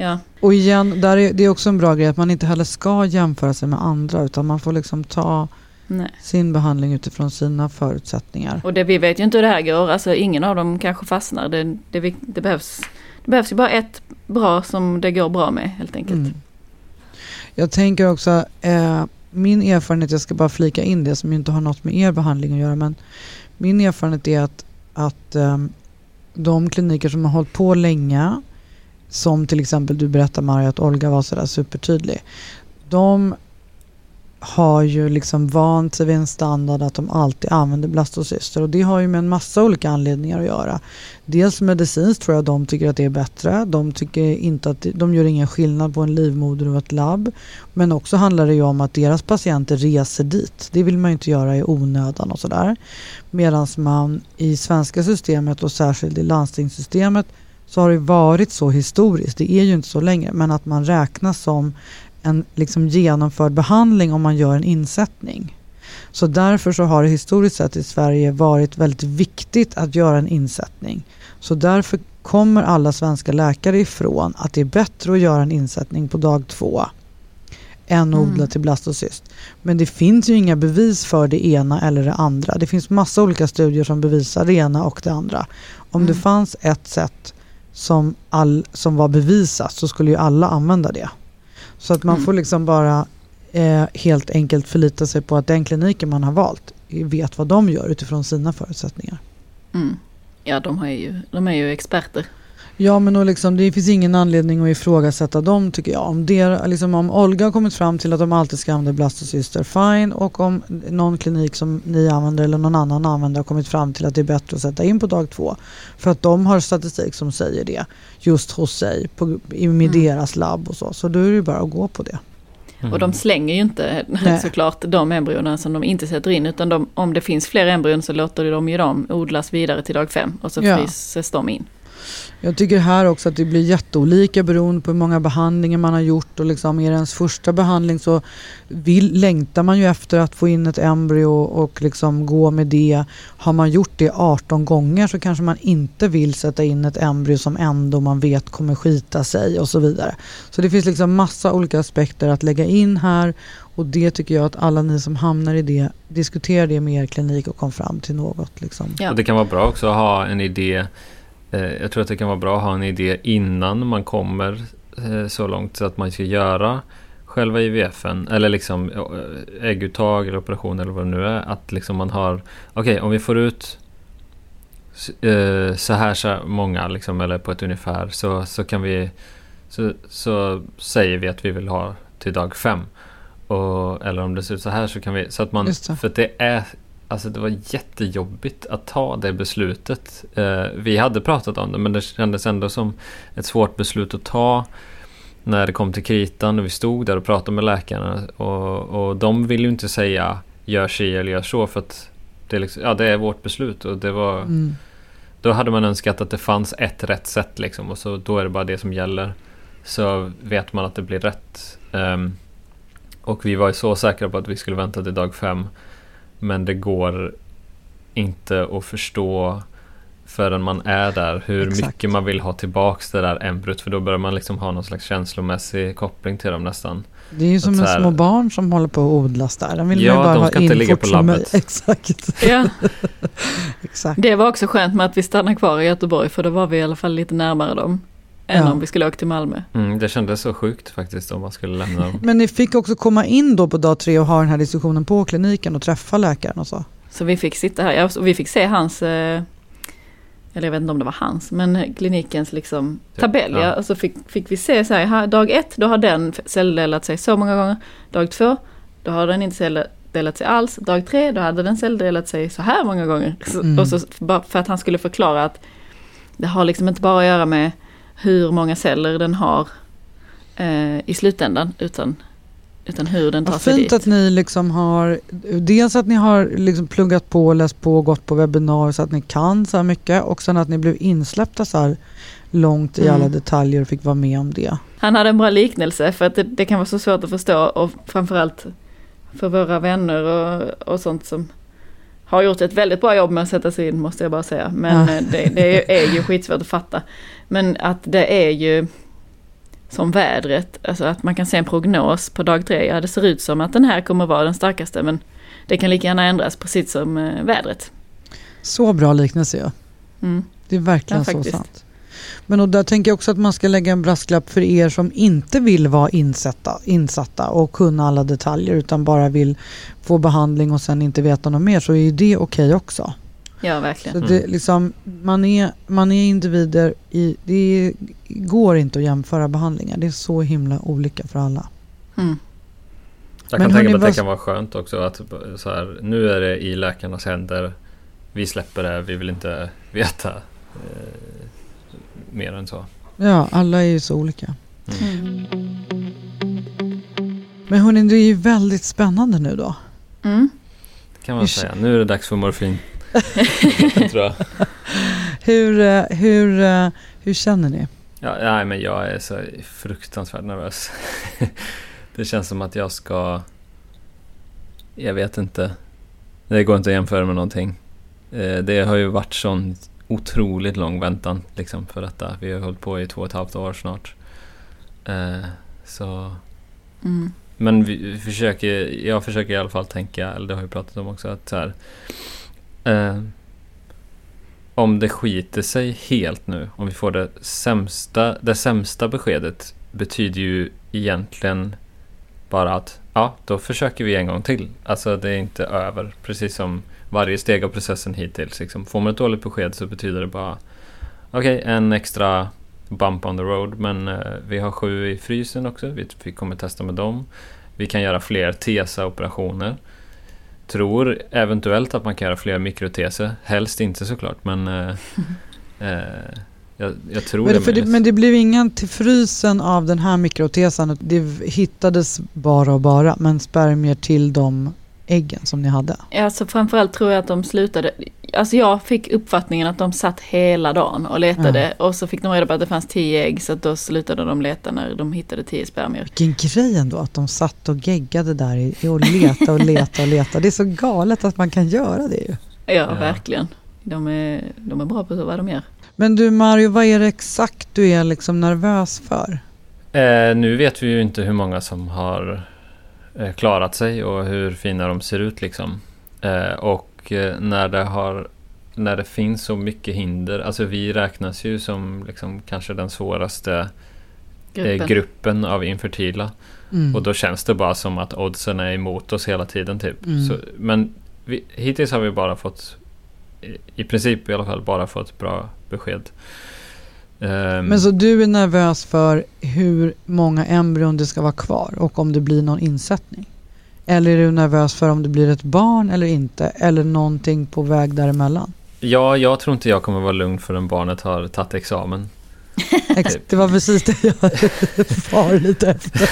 Ja, Och igen, där är, det är också en bra grej att man inte heller ska jämföra sig med andra utan man får liksom ta nej. sin behandling utifrån sina förutsättningar. Och det, vi vet ju inte hur det här går, alltså ingen av dem kanske fastnar. Det, det, det, behövs, det behövs ju bara ett bra som det går bra med helt enkelt. Mm. Jag tänker också, eh, min erfarenhet, jag ska bara flika in det som inte har något med er behandling att göra, men min erfarenhet är att, att eh, de kliniker som har hållit på länge, som till exempel du berättar Maria att Olga var sådär supertydlig, de har ju liksom vant sig vid en standard att de alltid använder blastocyster och det har ju med en massa olika anledningar att göra. Dels medicinskt tror jag de tycker att det är bättre. De tycker inte att de gör ingen skillnad på en livmoder och ett labb. Men också handlar det ju om att deras patienter reser dit. Det vill man ju inte göra i onödan och sådär. Medan man i svenska systemet och särskilt i landstingssystemet så har det varit så historiskt. Det är ju inte så länge men att man räknas som en liksom genomförd behandling om man gör en insättning. Så därför så har det historiskt sett i Sverige varit väldigt viktigt att göra en insättning. Så därför kommer alla svenska läkare ifrån att det är bättre att göra en insättning på dag två än att Mm. odla till blastocyst. Men det finns ju inga bevis för det ena eller det andra. Det finns massa olika studier som bevisar det ena och det andra. Om det Mm. fanns ett sätt som, all, som var bevisat så skulle ju alla använda det. Så att man Mm. får liksom bara eh, helt enkelt förlita sig på att den kliniken man har valt vet vad de gör utifrån sina förutsättningar. Mm. Ja, de, har ju, de är ju experter. Ja men och liksom, det finns ingen anledning att ifrågasätta dem tycker jag. Om, det, liksom, om Olga har kommit fram till att de alltid ska använda blastocyster, fine. Och om någon klinik som ni använder eller någon annan använder har kommit fram till att det är bättre att sätta in på dag två. För att de har statistik som säger det just hos sig på, i- med Mm. deras labb och så. Så då är det ju bara att gå på det. Mm. Och de slänger ju inte Nej. såklart de embryona som de inte sätter in. Utan de, om det finns fler embryon så låter de ju dem odlas vidare till dag fem. Och så Ja. fryses de in. Jag tycker här också att det blir jätteolika beroende på hur många behandlingar man har gjort och liksom är det ens första behandling så vill, längtar man ju efter att få in ett embryo och liksom gå med det. Har man gjort det 18 gånger så kanske man inte vill sätta in ett embryo som ändå man vet kommer skita sig och så vidare. Så det finns liksom massa olika aspekter att lägga in här och det tycker jag att alla ni som hamnar i det, diskutera det med er klinik och kom fram till något. Liksom. Ja. Och det kan vara bra också att ha en idé jag tror att det kan vara bra att ha en idé innan man kommer eh, så långt så att man ska göra själva IVFen eller liksom eh, ägguttag eller operation eller vad det nu är. Att liksom man har, okej okay, om vi får ut så här så många liksom, eller på ett ungefär så, så kan vi så, så säger vi att vi vill ha till dag fem. Och, eller om det ser ut så här så kan vi, så att man, för det är Alltså det var jättejobbigt att ta det beslutet. Eh, vi hade pratat om det men det kändes ändå som ett svårt beslut att ta när det kom till kritan och vi stod där och pratade med läkarna och, och de ville ju inte säga gör si eller gör så för att det är, liksom, ja, det är vårt beslut och det var mm. Då hade man önskat att det fanns ett rätt sätt liksom och så då är det bara det som gäller. Så vet man att det blir rätt. Um, och vi var ju så säkra på att vi skulle vänta till dag fem men det går inte att förstå förrän man är där hur Exakt. mycket man vill ha tillbaks det där embryot för då börjar man liksom ha någon slags känslomässig koppling till dem nästan. Det är ju som med små barn som håller på att odlas där. De vill ja, bara de ska ha inte ligga på labbet. Exakt. Ja. Exakt. Det var också skönt med att vi stannade kvar i Göteborg för då var vi i alla fall lite närmare dem än ja. om vi skulle åka till Malmö. Mm, det kändes så sjukt faktiskt om man skulle lämna dem. Men ni fick också komma in då på dag tre och ha den här diskussionen på kliniken och träffa läkaren och så? Så vi fick sitta här, ja, och vi fick se hans, eh, eller jag vet inte om det var hans, men klinikens liksom tabell. Ja. Och så fick, fick vi se så här, dag ett, då har den celldelat sig så många gånger. Dag två, då har den inte celldelat sig alls. Dag tre, då hade den celldelat sig så här många gånger. Mm. Och så, för att han skulle förklara att det har liksom inte bara att göra med hur många celler den har eh, i slutändan utan, utan hur den tar Vad sig fint dit. att ni liksom har, dels att ni har liksom pluggat på, läst på, gått på webbinar så att ni kan så här mycket och sen att ni blev insläppta så här långt i mm. alla detaljer och fick vara med om det. Han hade en bra liknelse för att det, det kan vara så svårt att förstå och framförallt för våra vänner och, och sånt som har gjort ett väldigt bra jobb med att sätta sig in måste jag bara säga. Men ja. det, det, är ju skitsvårt att fatta. Men att det är ju som vädret, alltså att man kan se en prognos på dag tre. Ja, det ser ut som att den här kommer vara den starkaste men det kan lika gärna ändras precis som eh, vädret. Så bra liknelse ja. Mm. Det är verkligen ja, så sant. Men och där tänker jag också att man ska lägga en brasklapp för er som inte vill vara insatta, insatta och kunna alla detaljer utan bara vill få behandling och sen inte veta något mer så är det okej okay också. Ja, verkligen. Så det, liksom, man, är, man är individer i... Det går inte att jämföra behandlingar. Det är så himla olika för alla. Mm. Jag kan tänka mig att det kan vara skönt också att så här, nu är det i läkarnas händer. Vi släpper det, vi vill inte veta eh, mer än så. Ja, alla är ju så olika. Mm. Men hörni, det är ju väldigt spännande nu då. Mm. Det kan man säga. Nu är det dags för morfin. Tror jag. Hur, eh, hur, eh, hur känner ni? Ja, nej, men jag är så fruktansvärt nervös. det känns som att jag ska... Jag vet inte. Det går inte att jämföra med någonting. Eh, det har ju varit sån otroligt lång väntan liksom, för detta. Vi har hållit på i två och ett halvt år snart. Så... Mm. Men vi försöker, jag försöker i alla fall tänka, eller det har vi pratat om också, att så här, Eh, om det skiter sig helt nu, om vi får det sämsta, det sämsta beskedet betyder ju egentligen bara att ja, då försöker vi en gång till. Alltså det är inte över, precis som varje steg av processen hittills. Liksom. Får man ett dåligt besked så betyder det bara okej, okay, en extra bump on the road, men eh, vi har sju i frysen också. Vi, vi kommer testa med dem. Vi kan göra fler TESA-operationer tror eventuellt att man kan göra fler mikroteser. Helst inte såklart men eh, eh, jag, jag, tror men, det, för det Men det blev ingen till frysen av den här mikrotesen. Det hittades bara och bara men spermier till de äggen som ni hade? Alltså framförallt tror jag att de slutade, alltså jag fick uppfattningen att de satt hela dagen och letade och så fick de reda på att det fanns tio ägg så att då slutade de leta när de hittade tio spermier. Vilken grej ändå att de satt och geggade där och letade och letade och letade. Det är så galet att man kan göra det ju. Ja, Ja. verkligen. De är, de är bra på vad de gör. Men du Mario, vad är det exakt du är liksom nervös för? Eh, nu vet vi ju inte hur många som har klarat sig och hur fina de ser ut liksom. Eh, och eh, när det har när det finns så mycket hinder, alltså vi räknas ju som liksom kanske den svåraste Gruppen. eh, gruppen av infertila. Mm. Och då känns det bara som att oddsen är emot oss hela tiden typ. Mm. Så, men vi, hittills har vi bara fått, i princip i alla fall, bara fått bra besked. Ehm, Men så du är nervös för hur många embryon det ska vara kvar och om det blir någon insättning? Eller är du nervös för om det blir ett barn eller inte? Eller någonting på väg däremellan? Ja, jag tror inte jag kommer vara lugn förrän barnet har tagit examen. Ex- det var precis det jag var lite efter.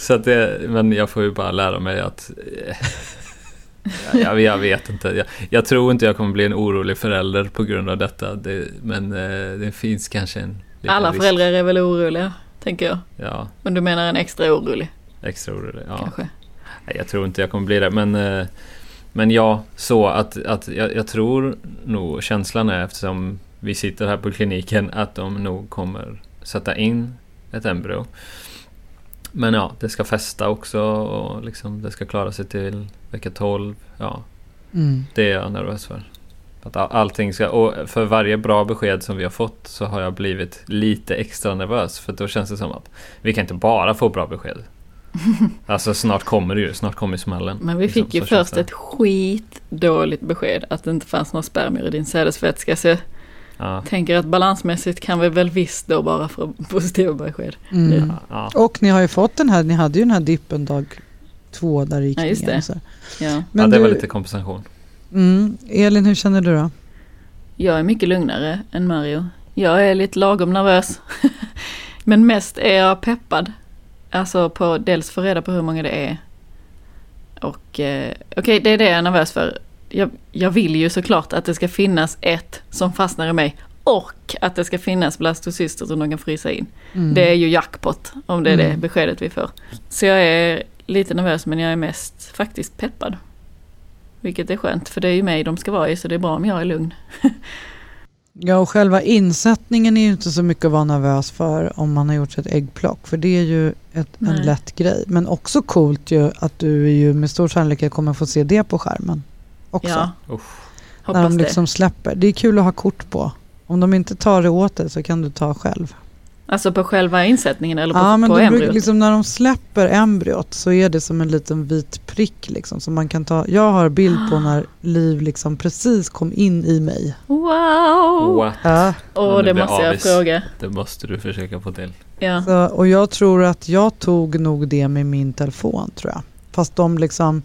Så att det, men jag får ju bara lära mig att... Jag, jag vet inte. Jag, jag tror inte jag kommer bli en orolig förälder på grund av detta. Det, men eh, det finns kanske en Alla risk. föräldrar är väl oroliga, tänker jag. Ja, Men du menar en extra orolig, extra orolig. Ja. kanske? Jag tror inte jag kommer bli det. Men, eh, men ja, så att, att jag, jag tror nog känslan är eftersom vi sitter här på kliniken att de nog kommer sätta in ett embryo. Men ja, det ska fästa också och liksom det ska klara sig till vecka 12. Ja, Mm. det är jag nervös för. Att all- allting ska, och för varje bra besked som vi har fått så har jag blivit lite extra nervös. För då känns det som att vi kan inte bara få bra besked. Alltså snart kommer det ju, snart kommer smällen. Men vi Liksom, fick ju så känns först det. ett skitdåligt besked att det inte fanns några spermier i din sädesvätska. Så Ja, tänker att balansmässigt kan vi väl visst då bara få positiva besked. Mm. ja, Och ni har ju fått den här, ni hade ju den här dippen dag två där i Ja, just det. Ja. ja, Men det du, var lite kompensation. mm, Elin, hur känner du då? Jag är mycket lugnare än Mario. Jag är lite lagom nervös. Men mest är jag peppad. Alltså på dels få reda på hur många det är. Och eh, okej, det är det jag är nervös för. Jag, jag vill ju såklart att det ska finnas ett som fastnar i mig. Och att det ska finnas blastocyster som de kan frysa in. Mm. Det är ju jackpot om det är det Mm. beskedet vi får. Så jag är lite nervös men jag är mest faktiskt peppad. Vilket är skönt för det är ju mig de ska vara i så det är bra om jag är lugn. Ja, och själva insättningen är ju inte så mycket att vara nervös för om man har gjort ett äggplock. För det är ju ett, en lätt grej. Men också coolt ju att du ju med stor sannolikhet kommer få se det på skärmen. Också. Ja, Uff. när hoppas de det. liksom släpper. Det är kul att ha kort på. Om de inte tar det åt dig så kan du ta själv. Alltså på själva insättningen eller på, Ja, men på brukar, embryot? liksom, när de släpper embryot så är det som en liten vit prick. Liksom, som man kan ta. Jag har bild på när Liv liksom precis kom in i mig. Wow! What? Ja. Nu det måste jag avis. fråga. Det måste du försöka få till. Ja. Så, och jag tror att jag tog nog det med min telefon tror jag. Fast de liksom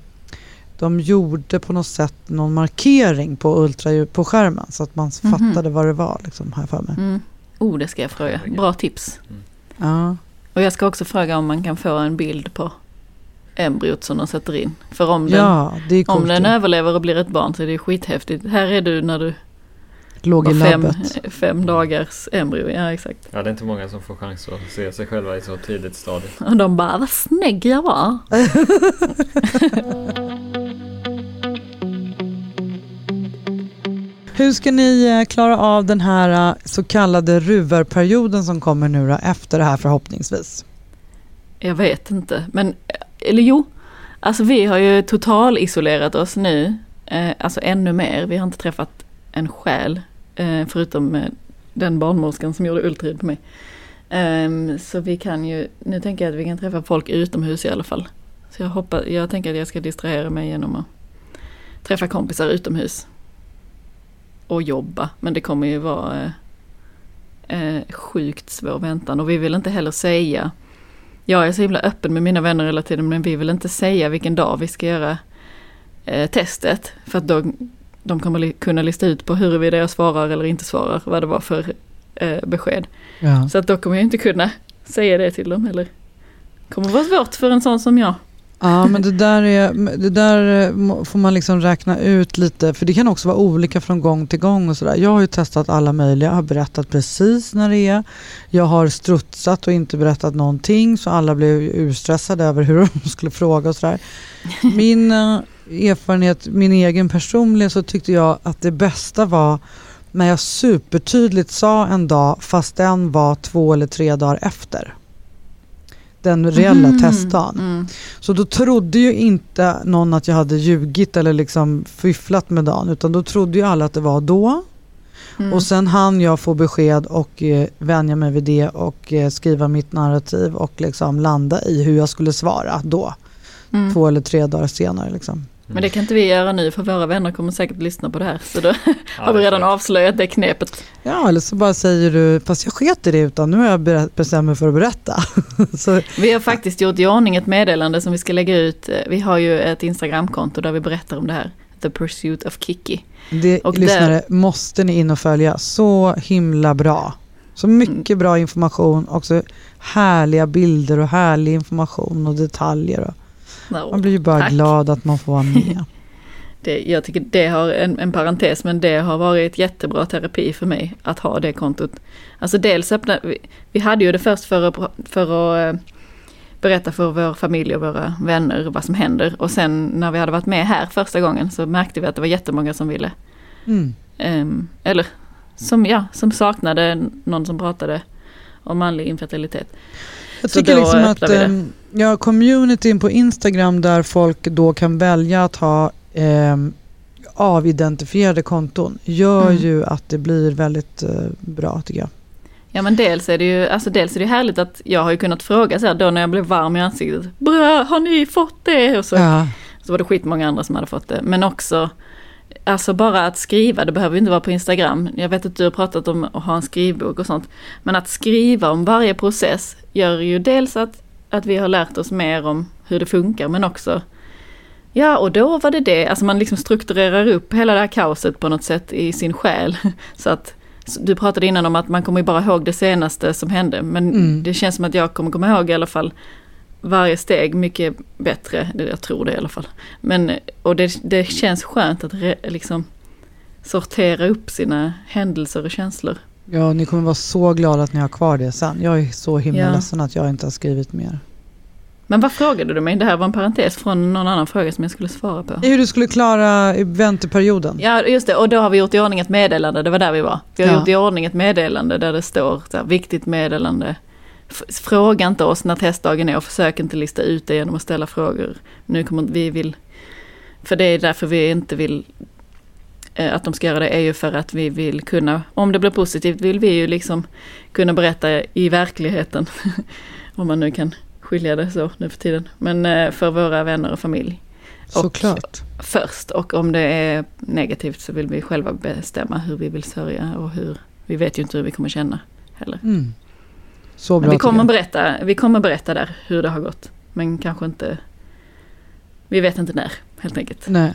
de gjorde på något sätt någon markering på ultraljud på skärmen så att man Mhm. fattade vad det var liksom här för mig. Mm. Oh, det ska jag fråga. Bra tips. Ja. Och jag ska också fråga om man kan få en bild på embryot som de sätter in. För om den, ja, det är coolt. om den överlever och blir ett barn så är det skithäftigt. Här är du när du Låg i fem, labbet. fem dagars embryo. Ja, exakt. Ja, det är inte många som får chans att se sig själva i så tidigt stadie. Och de bara, vad snygg jag var. Hur ska ni eh, klara av den här eh, så kallade ruvarperioden som kommer nu då, efter det här förhoppningsvis? Jag vet inte, men eller jo. Alltså vi har ju totalisolerat oss nu. Eh, alltså ännu mer. Vi har inte träffat en själ. Eh, förutom eh, den barnmorskan som gjorde ultraljud på mig. Ehm, så vi kan ju, nu tänker jag att vi kan träffa folk utomhus i alla fall. Så jag hoppas, jag tänker att jag ska distrahera mig genom att träffa kompisar utomhus. Och jobba, men det kommer ju vara eh, sjukt svår väntan. Och vi vill inte heller säga jag är så himla öppen med mina vänner hela tiden men vi vill inte säga vilken dag vi ska göra eh, testet. För att då, de kommer kunna lista ut på huruvida jag svarar eller inte svarar vad det var för eh, besked. Ja. Så att då kommer jag inte kunna säga det till dem eller kommer vara svårt för en sån som jag. Ja, men det där, är, det där eh, får man liksom räkna ut lite, för det kan också vara olika från gång till gång och sådär. Jag har ju testat alla möjliga, har berättat precis när det är. Jag har strutsat och inte berättat någonting, så alla blev urstressade över hur de skulle fråga och sådär. Min eh, erfarenhet, min egen personliga, så tyckte jag att det bästa var när jag supertydligt sa en dag, fast den var två eller tre dagar efter. Den reella Mm, testdagen. Mm. Så då trodde ju inte någon att jag hade ljugit eller liksom fifflat med dagen utan då trodde ju alla att det var då. Mm. Och sen hann jag få besked och eh, vänja mig vid det och eh, skriva mitt narrativ och liksom landa i hur jag skulle svara då. Mm. Två eller tre dagar senare. Liksom. Men det kan inte vi göra nu för våra vänner kommer säkert lyssna på det här. Så då Ja, har vi redan avslöjat det knepet. Ja, eller så bara säger du, fast jag sket i det utan nu har jag bestämt mig för att berätta. så, Vi har faktiskt gjort i ordning ett meddelande som vi ska lägga ut. Vi har ju ett Instagramkonto där vi berättar om det här. The Pursuit of Kiki. det Och lyssnare måste ni in och följa. Så himla bra. Så mycket bra information, också härliga bilder och härlig information och detaljer. Och man blir ju bara Tack. glad att man får vara med. Det, jag tycker det har en, en parentes, men det har varit jättebra terapi för mig att ha det kontot. Alltså dels öppna, vi, vi hade ju det först för att, för att eh, berätta för vår familj och våra vänner vad som händer. Och sen när vi hade varit med här första gången så märkte vi att det var jättemånga som ville, Mm. ehm, eller som, ja, som saknade någon som pratade om manlig infertilitet. Jag tycker liksom att ehm, ja, communityn på Instagram där folk då kan välja att ha ehm, avidentifierade konton gör Mm. ju att det blir väldigt eh, bra tycker jag. Ja men dels är det ju alltså dels är det härligt att jag har ju kunnat fråga så här då när jag blev varm i ansiktet. Bra, har ni fått det? Och så, Ja. så var det skitmånga andra som hade fått det. Men också, alltså bara att skriva, det behöver inte vara på Instagram. Jag vet att du har pratat om att ha en skrivbok och sånt. Men att skriva om varje process gör ju dels att, att vi har lärt oss mer om hur det funkar men också Ja, och då var det det. Alltså man liksom strukturerar upp hela det här kaoset på något sätt i sin själ. Så att du pratade innan om att man kommer bara ihåg det senaste som hände. Men Mm. det känns som att jag kommer komma ihåg i alla fall varje steg mycket bättre. Jag tror det i alla fall. Men, och det, det känns skönt att re, liksom sortera upp sina händelser och känslor. ja, ni kommer vara så glada att ni har kvar det sen. Jag är så himla Ja. ledsen att jag inte har skrivit mer. Men vad frågade du mig? Det här var en parentes från någon annan fråga som jag skulle svara på. Hur du skulle klara vänteperioden. Ja, just det. Och då har vi gjort i ordning ett meddelande. Det var där vi var. Vi har Ja. gjort i ordning ett meddelande där det står så här, viktigt meddelande. Fråga inte oss när testdagen är och försök inte lista ut det genom att ställa frågor. Nu kommer vi vill... För det är därför vi inte vill eh, att de ska göra det är ju för att vi vill kunna, om det blir positivt vill vi ju liksom kunna berätta i verkligheten. om man nu kan skilja det så nu för tiden. Men eh, för våra vänner och familj och- Såklart. först och om det är negativt så vill vi själva bestämma hur vi vill sörja och hur, vi vet ju inte hur vi kommer känna heller. Mm. Så bra vi kommer, berätta, vi kommer berätta där hur det har gått. Men kanske inte, vi vet inte när helt enkelt. Nej.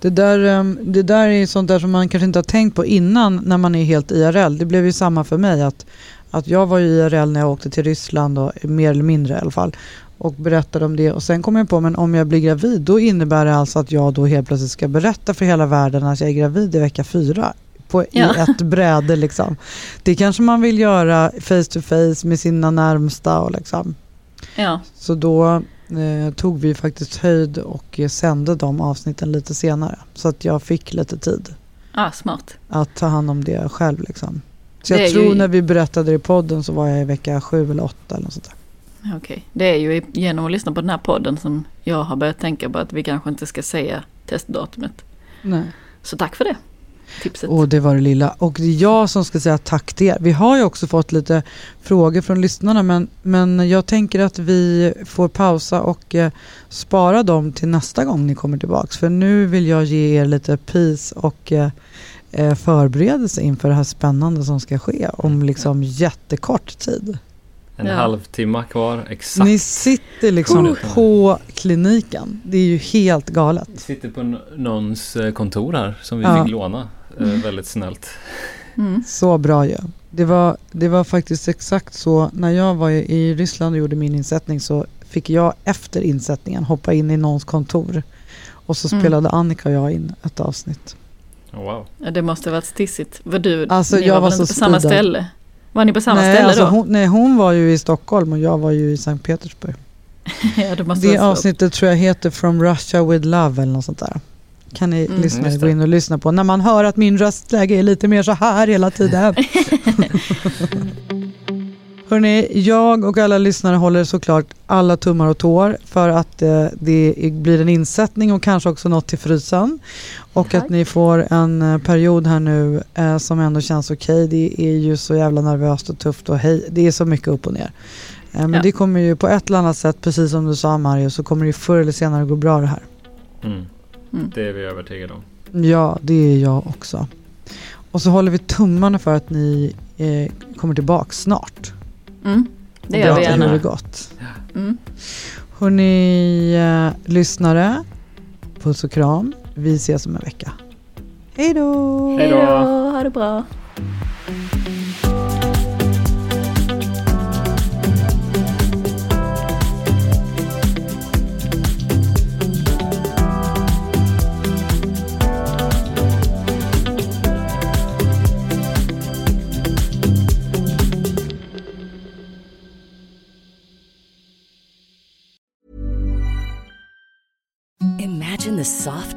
Det där, ehm, det där är sånt där som man kanske inte har tänkt på innan när man är helt IRL. Det blev ju samma för mig att, att jag var ju IRL när jag åkte till Ryssland, och, mer eller mindre i alla fall. Och berättade om det och sen kom jag på men om jag blir gravid då innebär det alltså att jag då helt plötsligt ska berätta för hela världen att jag är gravid i vecka fyra. På, Ja. I ett bräde liksom. Det kanske man vill göra face to face med sina närmsta och liksom. Ja, Så då eh, tog vi faktiskt höjd och sände de avsnitten lite senare. Så att jag fick lite tid ah, smart. att ta hand om det själv. Liksom. Så Det jag tror ju- när vi berättade i podden så var jag i vecka sju eller åtta eller något sånt där. Okej, det är ju genom att lyssna på den här podden som jag har börjat tänka på att vi kanske inte ska säga testdatumet. Nej. Så tack för det tipset. Och det var det lilla. Och det är jag som ska säga tack till er. Vi har ju också fått lite frågor från lyssnarna men, men jag tänker att vi får pausa och eh, spara dem till nästa gång ni kommer tillbaks. För nu vill jag ge er lite peace och eh, eh, förberedelse inför det här spännande som ska ske om liksom jättekort tid. En Ja. halvtimme kvar, exakt. Ni sitter liksom Oh. på kliniken. Det är ju helt galet. Vi sitter på någons eh, kontor här som vi Ja. fick låna. Eh, väldigt snällt. Mm. Så bra ju. Det var, det var faktiskt exakt så. När jag var i Ryssland och gjorde min insättning så fick jag efter insättningen hoppa in i någons kontor. Och så Mm. spelade Annika och jag in ett avsnitt. Oh, wow. Ja, det måste ha varit stissigt. Var du, Alltså, ni jag var, var väl inte på samma speedad. ställe? Var ni på samma nej, ställe alltså då? hon, nej, hon var ju i Stockholm och jag var ju i Sankt Petersburg. ja, det måste Det avsnittet tror jag heter From Russia with Love eller något sånt där. Kan ni Mm. lyssna, gå in och lyssna på när man hör att min röstläge är lite mer så här hela tiden. Hörrni, jag och alla lyssnare håller såklart alla tummar och tår för att eh, det blir en insättning och kanske också något till frysen. Och Tack. att ni får en eh, period här nu eh, som ändå känns okej. Det är ju så jävla nervöst och tufft och hej, det är så mycket upp och ner. Eh, men Ja. det kommer ju på ett eller annat sätt, precis som du sa Mario, så kommer det ju förr eller senare gå bra det här. Mm. Mm. Det är vi övertygade om. Ja, det är jag också. Och så håller vi tummarna för att ni eh, kommer tillbaka snart. Mm, det gör vi berättar hur det gärna. gått. Mm. Hörni, eh, lyssnare, puss och kram. Vi ses om en vecka. Hej då! Hej då! ha det bra.